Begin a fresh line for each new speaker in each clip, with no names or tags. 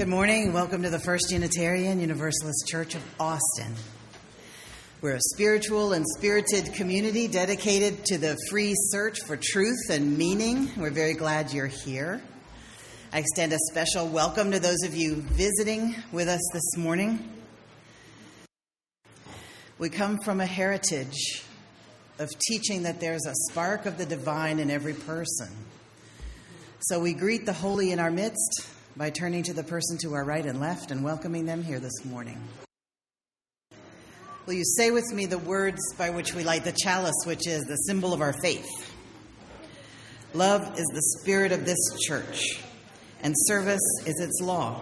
Good morning. Welcome to the First Unitarian Universalist Church of Austin. We're a spiritual and spirited community dedicated to the free search for truth and meaning. We're very glad you're here. I extend a special welcome to those of you visiting with us this morning. We come from a heritage of teaching that there's a spark of the divine in every person. So we greet the holy in our midst by turning to the person to our right and left and welcoming them here this morning. Will you say with me the words by which we light the chalice, which is the symbol of our faith? Love is the spirit of this church, and service is its law.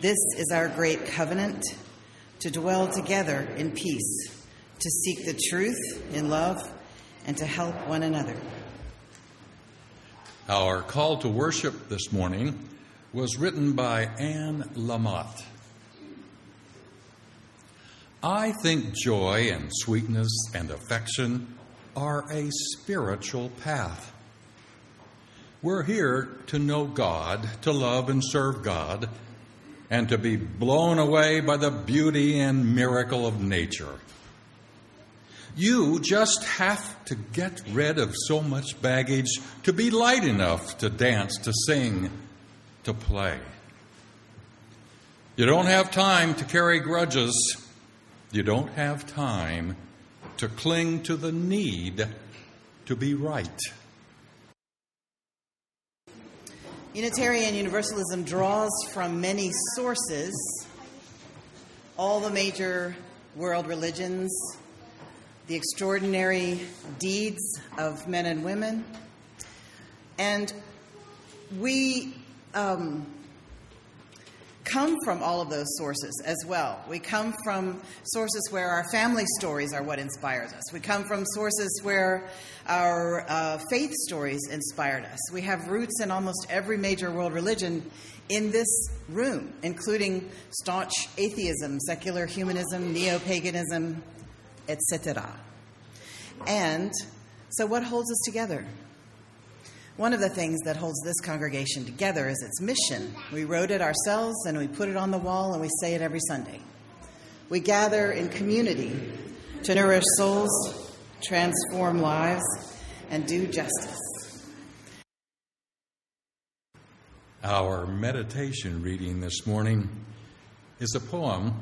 This is our great covenant to dwell together in peace, to seek the truth in love, and to help one another.
Our call to worship this morning was written by Anne Lamott. I think joy and sweetness and affection are a spiritual path. We're here to know God, to love and serve God, and to be blown away by the beauty and miracle of nature. You just have to get rid of so much baggage to be light enough to dance, to sing, to play. You don't have time to carry grudges. You don't have time to cling to the need to be right.
Unitarian Universalism draws from many sources, all the major world religions, the extraordinary deeds of men and women, and we um, come from all of those sources as well. We come from sources where our family stories are what inspires us. We come from sources where our uh, faith stories inspired us. We have roots in almost every major world religion in this room, including staunch atheism, secular humanism, neo paganism, etc. And so, what holds us together? One of the things that holds this congregation together is its mission. We wrote it ourselves and we put it on the wall and we say it every Sunday. We gather in community to nourish souls, transform lives, and do justice.
Our meditation reading this morning is a poem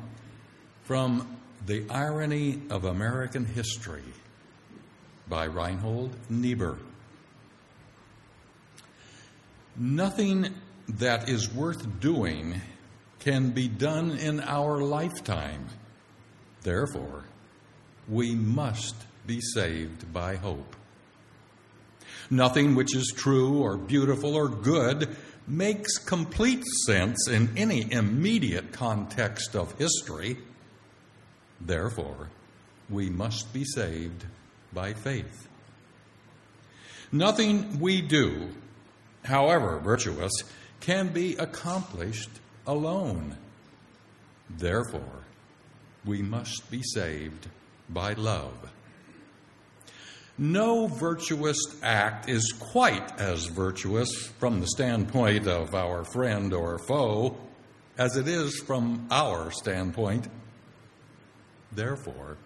from The Irony of American History by Reinhold Niebuhr. Nothing that is worth doing can be done in our lifetime. Therefore, we must be saved by hope. Nothing which is true or beautiful or good makes complete sense in any immediate context of history. Therefore, we must be saved by faith. Nothing we do however virtuous, can be accomplished alone. Therefore, we must be saved by love. No virtuous act is quite as virtuous from the standpoint of our friend or foe as it is from our standpoint. Therefore,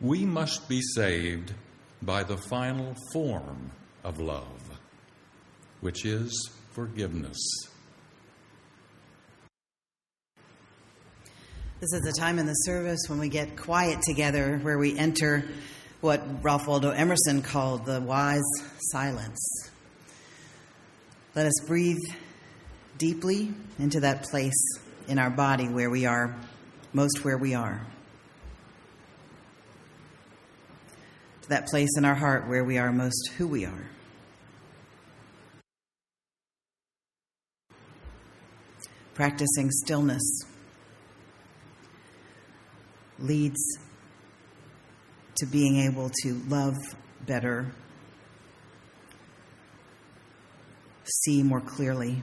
we must be saved by the final form of love which is forgiveness.
This is a time in the service when we get quiet together, where we enter what Ralph Waldo Emerson called the wise silence. Let us breathe deeply into that place in our body where we are most where we are. To that place in our heart where we are most who we are. Practicing stillness leads to being able to love better, see more clearly.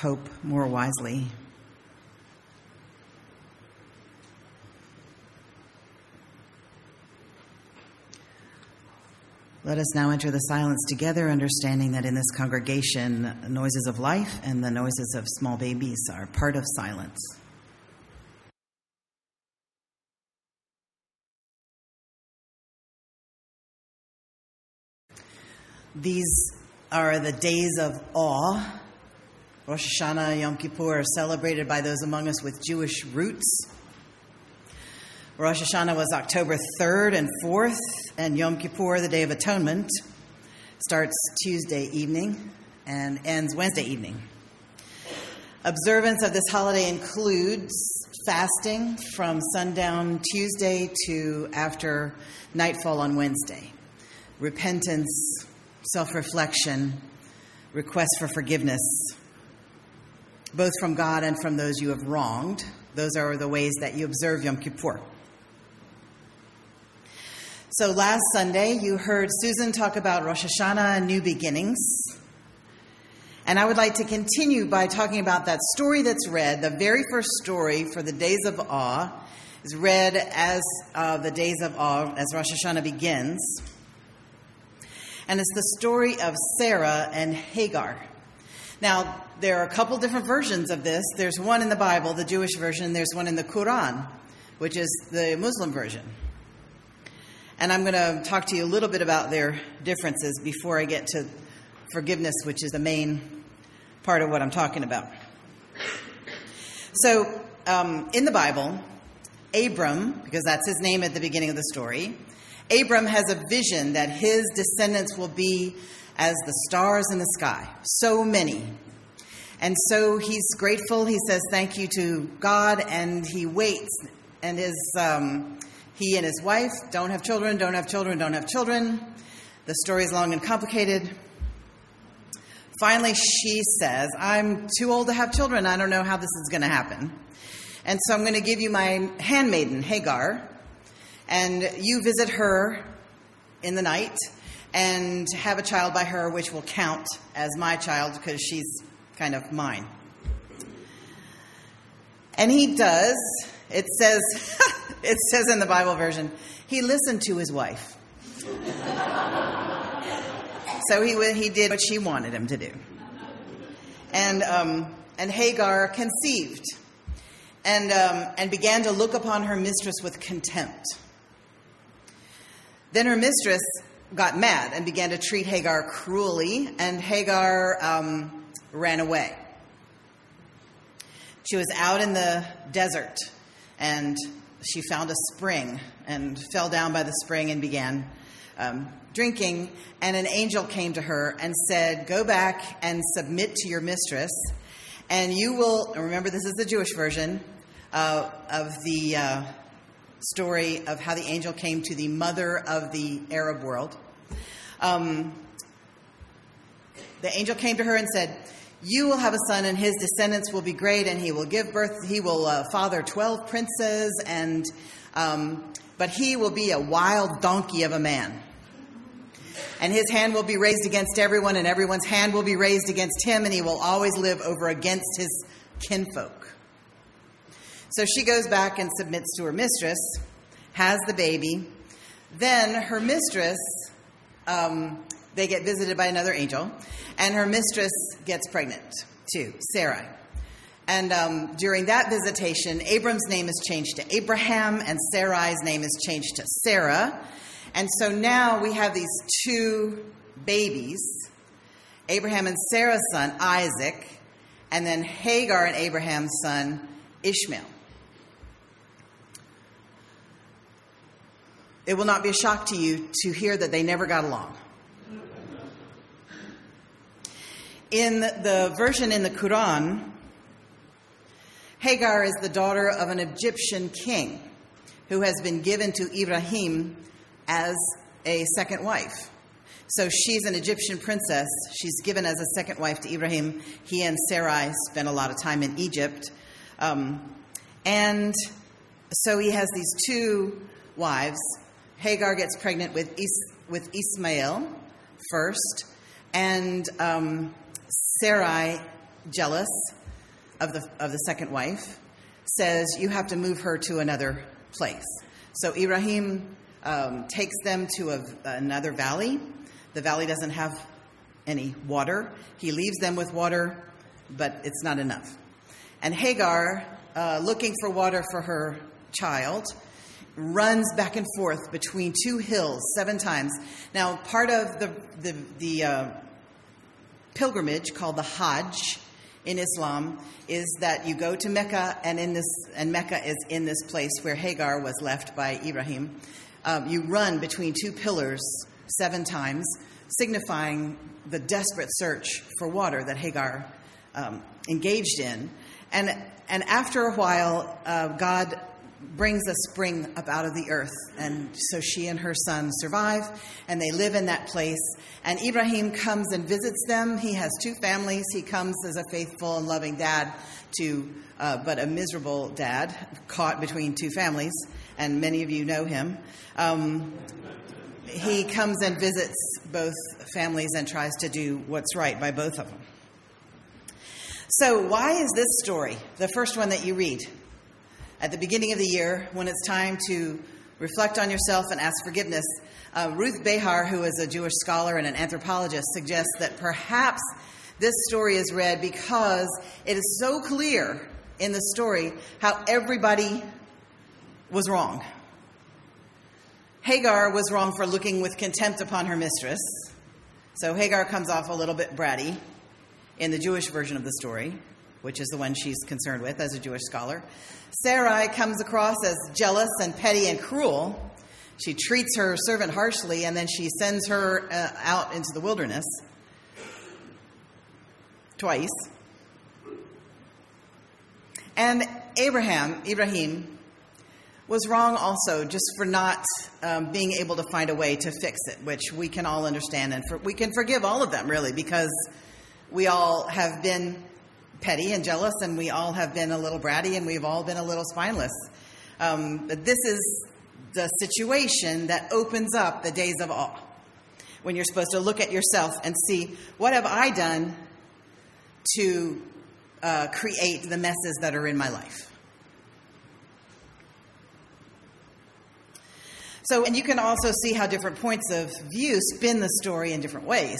Hope more wisely. Let us now enter the silence together, understanding that in this congregation, noises of life and the noises of small babies are part of silence. These are the days of awe. Rosh Hashanah, Yom Kippur are celebrated by those among us with Jewish roots. Rosh Hashanah was October 3rd and 4th, and Yom Kippur, the Day of Atonement, starts Tuesday evening and ends Wednesday evening. Observance of this holiday includes fasting from sundown Tuesday to after nightfall on Wednesday, repentance, self reflection, request for forgiveness, both from God and from those you have wronged. Those are the ways that you observe Yom Kippur. So last Sunday, you heard Susan talk about Rosh Hashanah and new beginnings. And I would like to continue by talking about that story that's read. The very first story for the Days of Awe is read as uh, the Days of Awe, as Rosh Hashanah begins. And it's the story of Sarah and Hagar. Now, there are a couple different versions of this. There's one in the Bible, the Jewish version, there's one in the Quran, which is the Muslim version. And I'm going to talk to you a little bit about their differences before I get to forgiveness, which is the main part of what I'm talking about. So, um, in the Bible, Abram, because that's his name at the beginning of the story, Abram has a vision that his descendants will be as the stars in the sky, so many. And so he's grateful. He says thank you to God, and he waits. And his um, he and his wife don't have children, don't have children, don't have children. The story is long and complicated. Finally, she says, I'm too old to have children. I don't know how this is going to happen. And so I'm going to give you my handmaiden, Hagar, and you visit her in the night and have a child by her, which will count as my child because she's kind of mine. And he does. It says, it says in the Bible version, he listened to his wife. so he, he did what she wanted him to do. And, um, and Hagar conceived and, um, and began to look upon her mistress with contempt. Then her mistress got mad and began to treat Hagar cruelly, and Hagar um, ran away. She was out in the desert and she found a spring and fell down by the spring and began um, drinking. And an angel came to her and said, Go back and submit to your mistress, and you will. Remember, this is the Jewish version uh, of the uh, story of how the angel came to the mother of the Arab world. Um, the angel came to her and said, you will have a son, and his descendants will be great, and he will give birth. He will uh, father twelve princes, and um, but he will be a wild donkey of a man. And his hand will be raised against everyone, and everyone's hand will be raised against him, and he will always live over against his kinfolk. So she goes back and submits to her mistress, has the baby. Then her mistress um, they get visited by another angel, and her mistress gets pregnant too, Sarai. And um, during that visitation, Abram's name is changed to Abraham, and Sarai's name is changed to Sarah. And so now we have these two babies Abraham and Sarah's son, Isaac, and then Hagar and Abraham's son, Ishmael. It will not be a shock to you to hear that they never got along. In the version in the Quran, Hagar is the daughter of an Egyptian king who has been given to Ibrahim as a second wife. So she's an Egyptian princess. She's given as a second wife to Ibrahim. He and Sarai spent a lot of time in Egypt. Um, and so he has these two wives. Hagar gets pregnant with, Is- with Ismail first, and um, Sarai, jealous of the, of the second wife, says, You have to move her to another place. So Ibrahim um, takes them to a, another valley. The valley doesn't have any water. He leaves them with water, but it's not enough. And Hagar, uh, looking for water for her child, runs back and forth between two hills seven times. Now, part of the, the, the uh, pilgrimage called the Hajj in Islam is that you go to Mecca, and in this, and Mecca is in this place where Hagar was left by Ibrahim. Um, you run between two pillars seven times, signifying the desperate search for water that Hagar um, engaged in. And, and after a while, uh, God brings a spring up out of the earth. And so she and her son survive, and they live in that place. And Ibrahim comes and visits them. He has two families. He comes as a faithful and loving dad to, uh, but a miserable dad caught between two families. And many of you know him. Um, he comes and visits both families and tries to do what's right by both of them. So, why is this story the first one that you read? At the beginning of the year when it's time to reflect on yourself and ask forgiveness. Uh, Ruth Behar, who is a Jewish scholar and an anthropologist, suggests that perhaps this story is read because it is so clear in the story how everybody was wrong. Hagar was wrong for looking with contempt upon her mistress. So Hagar comes off a little bit bratty in the Jewish version of the story, which is the one she's concerned with as a Jewish scholar. Sarai comes across as jealous and petty and cruel. She treats her servant harshly and then she sends her uh, out into the wilderness twice. And Abraham, Ibrahim, was wrong also just for not um, being able to find a way to fix it, which we can all understand and for, we can forgive all of them really because we all have been petty and jealous, and we all have been a little bratty, and we've all been a little spineless. Um, but this is the situation that opens up the days of awe. When you're supposed to look at yourself and see, what have I done to uh, create the messes that are in my life? So, and you can also see how different points of view spin the story in different ways.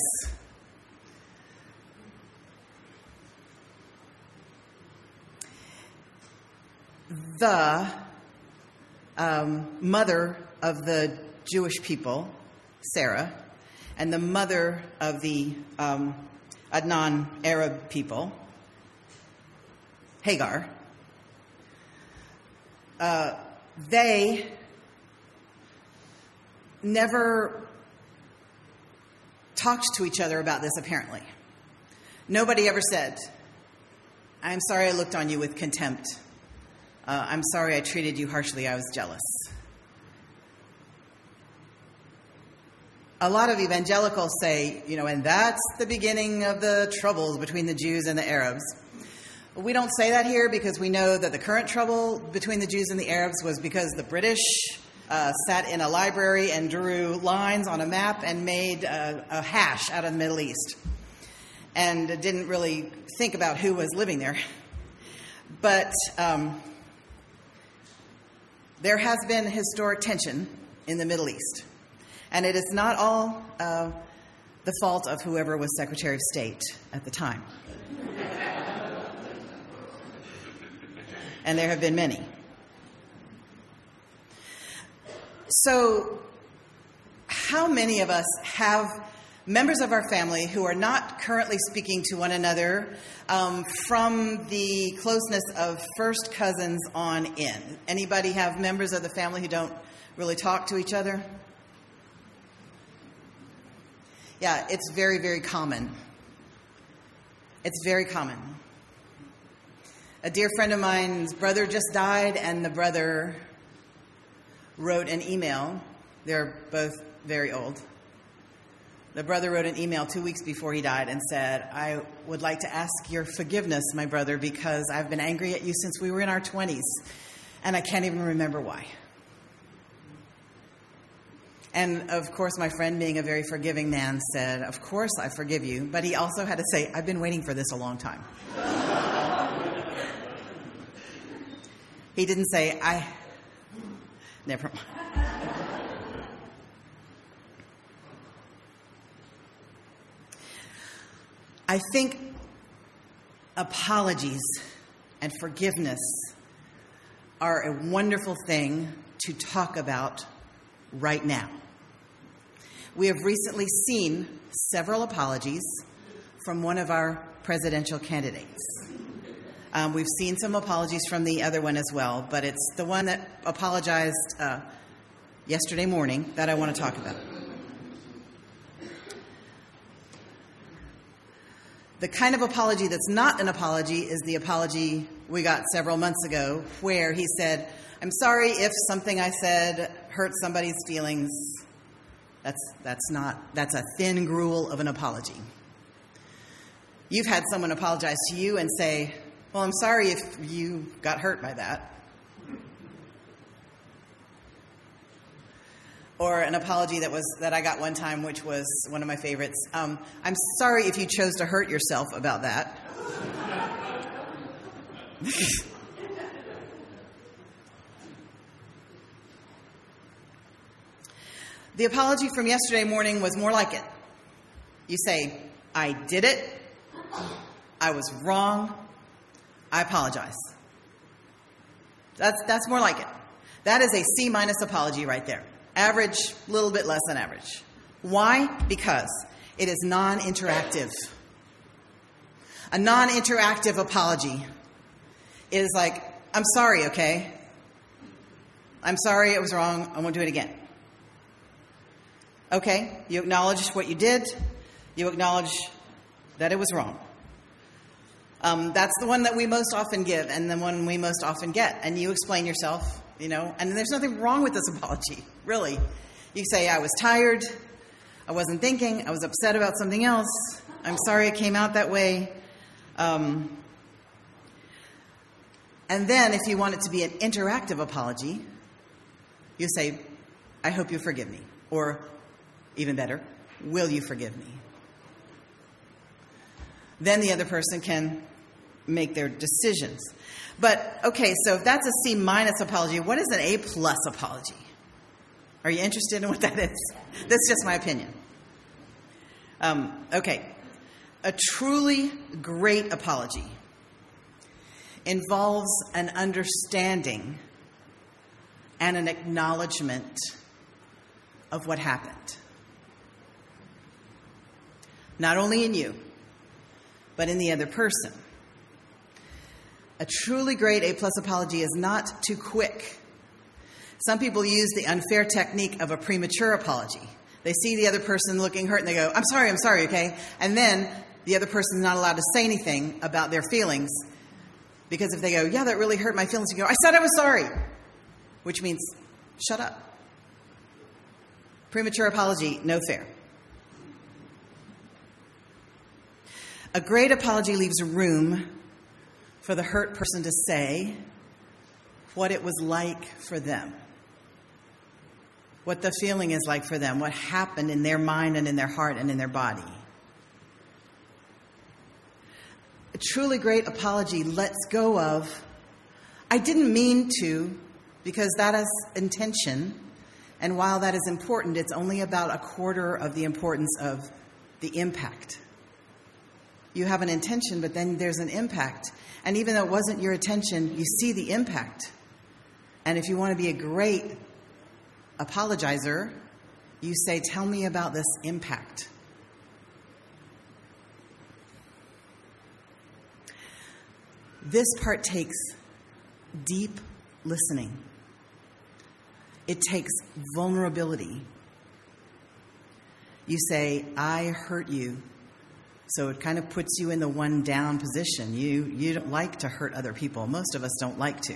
The um, mother of the Jewish people, Sarah, and the mother of the um, Adnan Arab people, Hagar, uh, they never talked to each other about this, apparently. Nobody ever said, I'm sorry I looked on you with contempt uh, I'm sorry I treated you harshly. I was jealous. A lot of evangelicals say, you know, and that's the beginning of the troubles between the Jews and the Arabs. We don't say that here because we know that the current trouble between the Jews and the Arabs was because the British uh, sat in a library and drew lines on a map and made a, a hash out of the Middle East and didn't really think about who was living there. But um, there has been historic tension in the Middle East, and it is not all uh, the fault of whoever was Secretary of State at the time. and there have been many. So, how many of us have members of our family who are not currently speaking to one another um, from the closeness of first cousins on in. Anybody have members of the family who don't really talk to each other? Yeah, it's very, very common. It's very common. A dear friend of mine's brother just died, and the brother wrote an email. They're both very old the brother wrote an email two weeks before he died and said, I would like to ask your forgiveness, my brother, because I've been angry at you since we were in our 20s, and I can't even remember why. And of course, my friend, being a very forgiving man, said, Of course I forgive you. But he also had to say, I've been waiting for this a long time. he didn't say, I. Never mind. I think apologies and forgiveness are a wonderful thing to talk about right now. We have recently seen several apologies from one of our presidential candidates. Um, we've seen some apologies from the other one as well, but it's the one that apologized uh, yesterday morning that I want to talk about. The kind of apology that's not an apology is the apology we got several months ago, where he said, I'm sorry if something I said hurt somebody's feelings. That's, that's not, that's a thin gruel of an apology. You've had someone apologize to you and say, Well, I'm sorry if you got hurt by that. Or an apology that was that I got one time, which was one of my favorites. Um, I'm sorry if you chose to hurt yourself about that. the apology from yesterday morning was more like it. You say, I did it, I was wrong, I apologize. That's, that's more like it. That is a C minus apology right there. Average, a little bit less than average. Why? Because it is non interactive. A non interactive apology is like, I'm sorry, okay? I'm sorry, it was wrong, I won't do it again. Okay, you acknowledge what you did, you acknowledge that it was wrong. Um, that's the one that we most often give and the one we most often get. And you explain yourself, you know, and there's nothing wrong with this apology, really. You say, I was tired, I wasn't thinking, I was upset about something else, I'm sorry it came out that way. Um, and then, if you want it to be an interactive apology, you say, I hope you forgive me. Or, even better, will you forgive me? Then the other person can make their decisions. But, okay, so if that's a C minus apology, what is an A plus apology? Are you interested in what that is? That's just my opinion. Um, okay. A truly great apology involves an understanding and an acknowledgement of what happened. Not only in you, but in the other person. A truly great A plus apology is not too quick. Some people use the unfair technique of a premature apology. They see the other person looking hurt and they go, I'm sorry, I'm sorry, okay? And then the other person's not allowed to say anything about their feelings because if they go, Yeah, that really hurt my feelings, you go, I said I was sorry, which means shut up. Premature apology, no fair. A great apology leaves room for the hurt person to say what it was like for them, what the feeling is like for them, what happened in their mind and in their heart and in their body. A truly great apology lets go of, I didn't mean to, because that is intention. And while that is important, it's only about a quarter of the importance of the impact. You have an intention, but then there's an impact. And even though it wasn't your intention, you see the impact. And if you want to be a great apologizer, you say, Tell me about this impact. This part takes deep listening, it takes vulnerability. You say, I hurt you. So it kind of puts you in the one down position. You, you don't like to hurt other people. Most of us don't like to.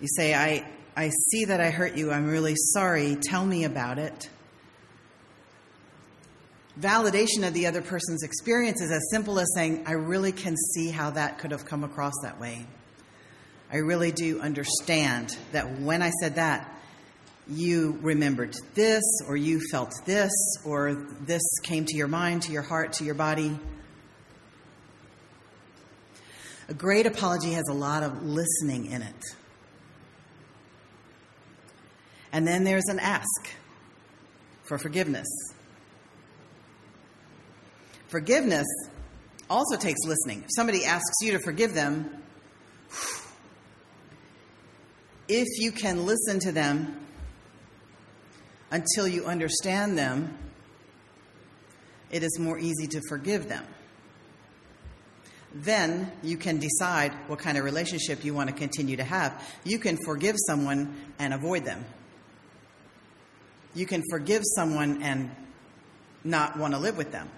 You say, I, I see that I hurt you. I'm really sorry. Tell me about it. Validation of the other person's experience is as simple as saying, I really can see how that could have come across that way. I really do understand that when I said that, you remembered this, or you felt this, or this came to your mind, to your heart, to your body. A great apology has a lot of listening in it. And then there's an ask for forgiveness. Forgiveness also takes listening. If somebody asks you to forgive them, if you can listen to them until you understand them, it is more easy to forgive them. Then you can decide what kind of relationship you want to continue to have. You can forgive someone and avoid them. You can forgive someone and not want to live with them.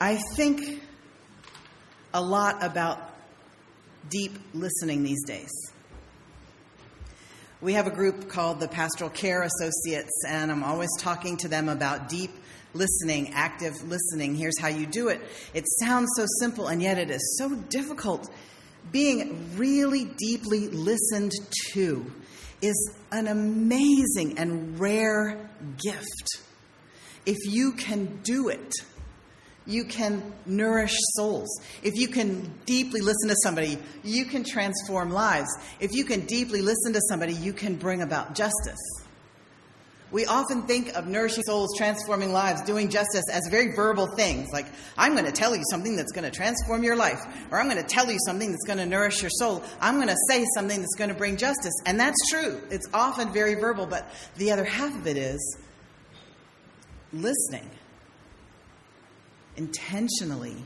I think a lot about deep listening these days. We have a group called the Pastoral Care Associates, and I'm always talking to them about deep listening, active listening. Here's how you do it. It sounds so simple, and yet it is so difficult. Being really deeply listened to is an amazing and rare gift. If you can do it, you can nourish souls. If you can deeply listen to somebody, you can transform lives. If you can deeply listen to somebody, you can bring about justice. We often think of nourishing souls, transforming lives, doing justice as very verbal things, like, I'm going to tell you something that's going to transform your life, or I'm going to tell you something that's going to nourish your soul. I'm going to say something that's going to bring justice. And that's true. It's often very verbal, but the other half of it is listening intentionally,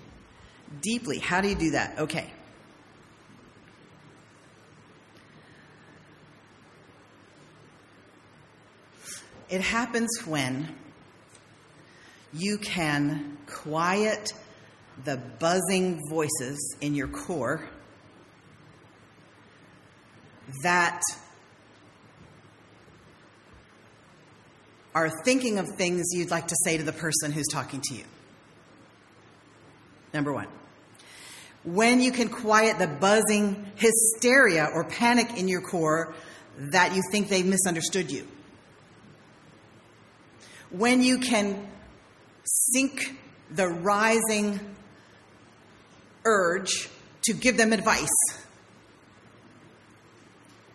deeply. How do you do that? Okay. It happens when you can quiet the buzzing voices in your core that are thinking of things you'd like to say to the person who's talking to you. Number one. When you can quiet the buzzing hysteria or panic in your core that you think they've misunderstood you. When you can sink the rising urge to give them advice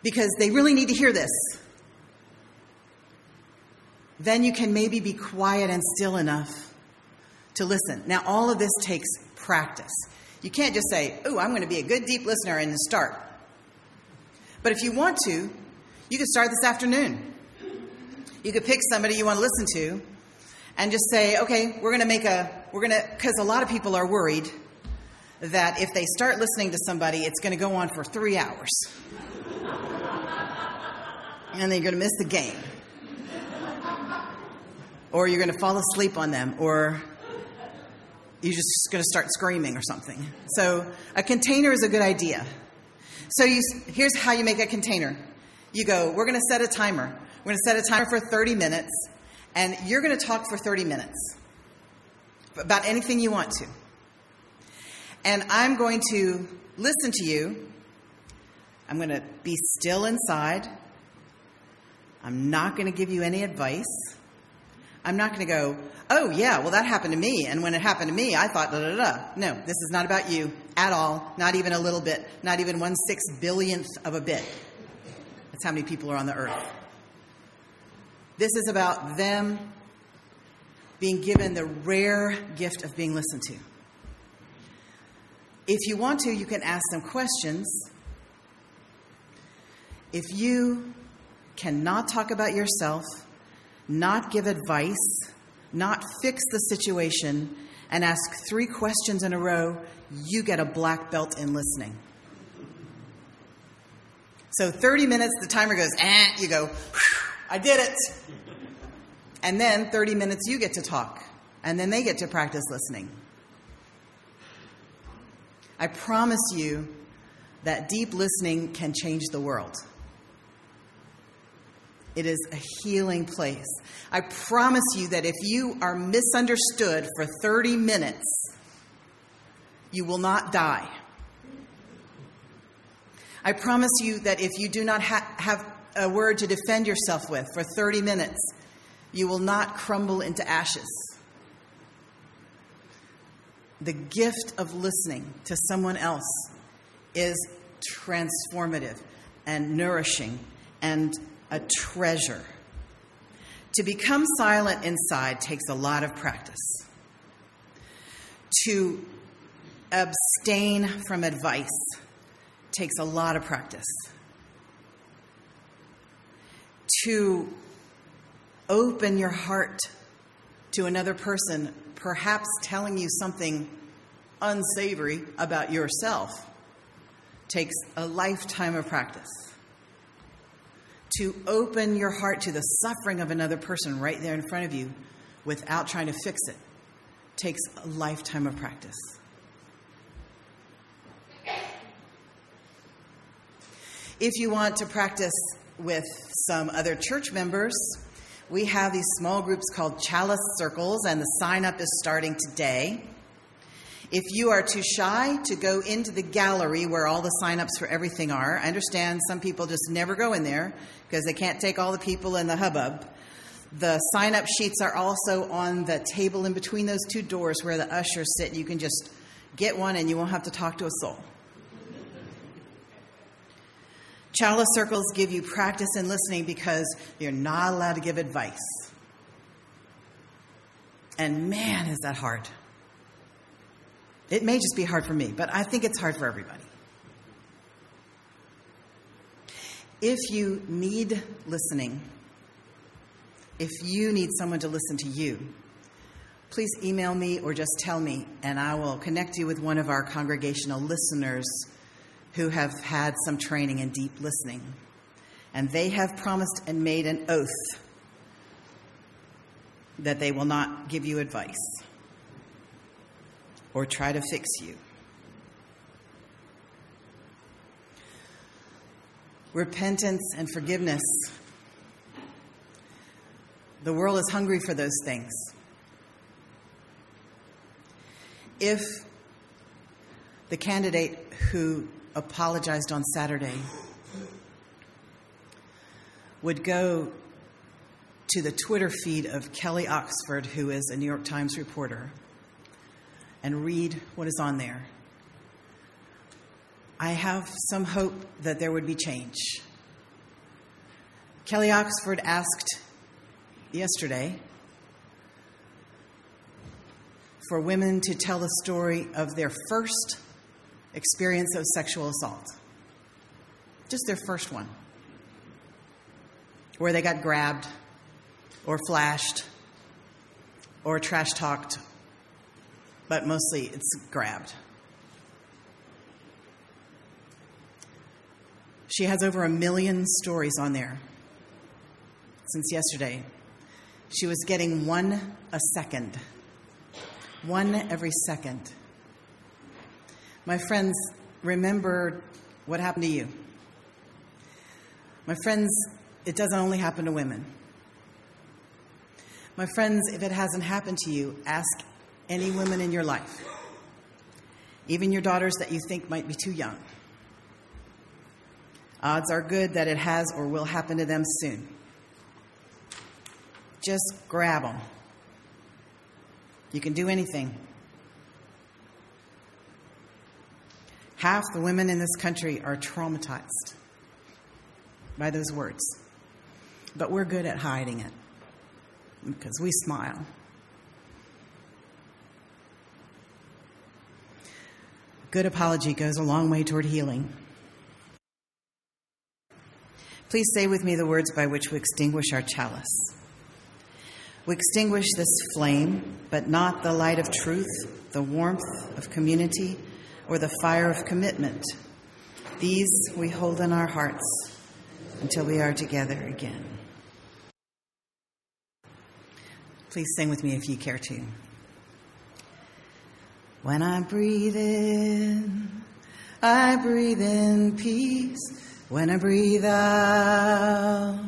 because they really need to hear this. Then you can maybe be quiet and still enough to listen. Now, all of this takes practice. You can't just say, Oh, I'm going to be a good deep listener and start. But if you want to, you can start this afternoon. You could pick somebody you want to listen to and just say, Okay, we're going to make a, we're going to, because a lot of people are worried that if they start listening to somebody, it's going to go on for three hours. and they're going to miss the game. Or you're going to fall asleep on them, or you're just going to start screaming or something. So, a container is a good idea. So, you, here's how you make a container you go, we're going to set a timer. We're going to set a timer for 30 minutes, and you're going to talk for 30 minutes about anything you want to. And I'm going to listen to you. I'm going to be still inside. I'm not going to give you any advice. I'm not going to go, oh, yeah, well, that happened to me. And when it happened to me, I thought, da da da. No, this is not about you at all, not even a little bit, not even one six billionth of a bit. That's how many people are on the earth. This is about them being given the rare gift of being listened to. If you want to, you can ask them questions. If you cannot talk about yourself, not give advice, not fix the situation, and ask three questions in a row, you get a black belt in listening. So 30 minutes, the timer goes, eh, you go, I did it. And then 30 minutes, you get to talk. And then they get to practice listening. I promise you that deep listening can change the world. It is a healing place. I promise you that if you are misunderstood for 30 minutes, you will not die. I promise you that if you do not ha- have a word to defend yourself with for 30 minutes, you will not crumble into ashes. The gift of listening to someone else is transformative and nourishing and a treasure. To become silent inside takes a lot of practice. To abstain from advice takes a lot of practice. To open your heart to another person, perhaps telling you something unsavory about yourself, takes a lifetime of practice. To open your heart to the suffering of another person right there in front of you without trying to fix it takes a lifetime of practice. If you want to practice with some other church members, we have these small groups called Chalice Circles, and the sign up is starting today. If you are too shy to go into the gallery where all the sign-ups for everything are, I understand some people just never go in there because they can't take all the people in the hubbub. The sign up sheets are also on the table in between those two doors where the ushers sit. You can just get one and you won't have to talk to a soul. Chalice circles give you practice in listening because you're not allowed to give advice. And man, is that hard. It may just be hard for me, but I think it's hard for everybody. If you need listening, if you need someone to listen to you, please email me or just tell me, and I will connect you with one of our congregational listeners who have had some training in deep listening. And they have promised and made an oath that they will not give you advice or try to fix you. Repentance and forgiveness. The world is hungry for those things. If the candidate who apologized on Saturday would go to the Twitter feed of Kelly Oxford, who is a New York Times reporter, and read what is on there. I have some hope that there would be change. Kelly Oxford asked yesterday for women to tell the story of their first experience of sexual assault. Just their first one. Where they got grabbed or flashed or trash talked, but mostly it's grabbed. She has over a million stories on there since yesterday. She was getting one a second, one every second. My friends, remember what happened to you. My friends, it doesn't only happen to women. My friends, if it hasn't happened to you, ask any women in your life, even your daughters that you think might be too young. Odds are good that it has or will happen to them soon. Just grab them. You can do anything. Half the women in this country are traumatized by those words. But we're good at hiding it because we smile. Good apology goes a long way toward healing. Please say with me the words by which we extinguish our chalice. We extinguish this flame, but not the light of truth, the warmth of community, or the fire of commitment. These we hold in our hearts until we are together again. Please sing with me if you care to. When I breathe in, I breathe in peace. When I breathe out,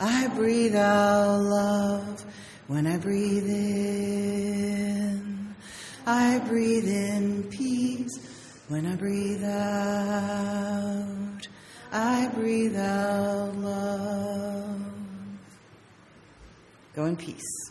I breathe out love. When I breathe in, I breathe in peace. When I breathe out, I breathe out love. Go in peace.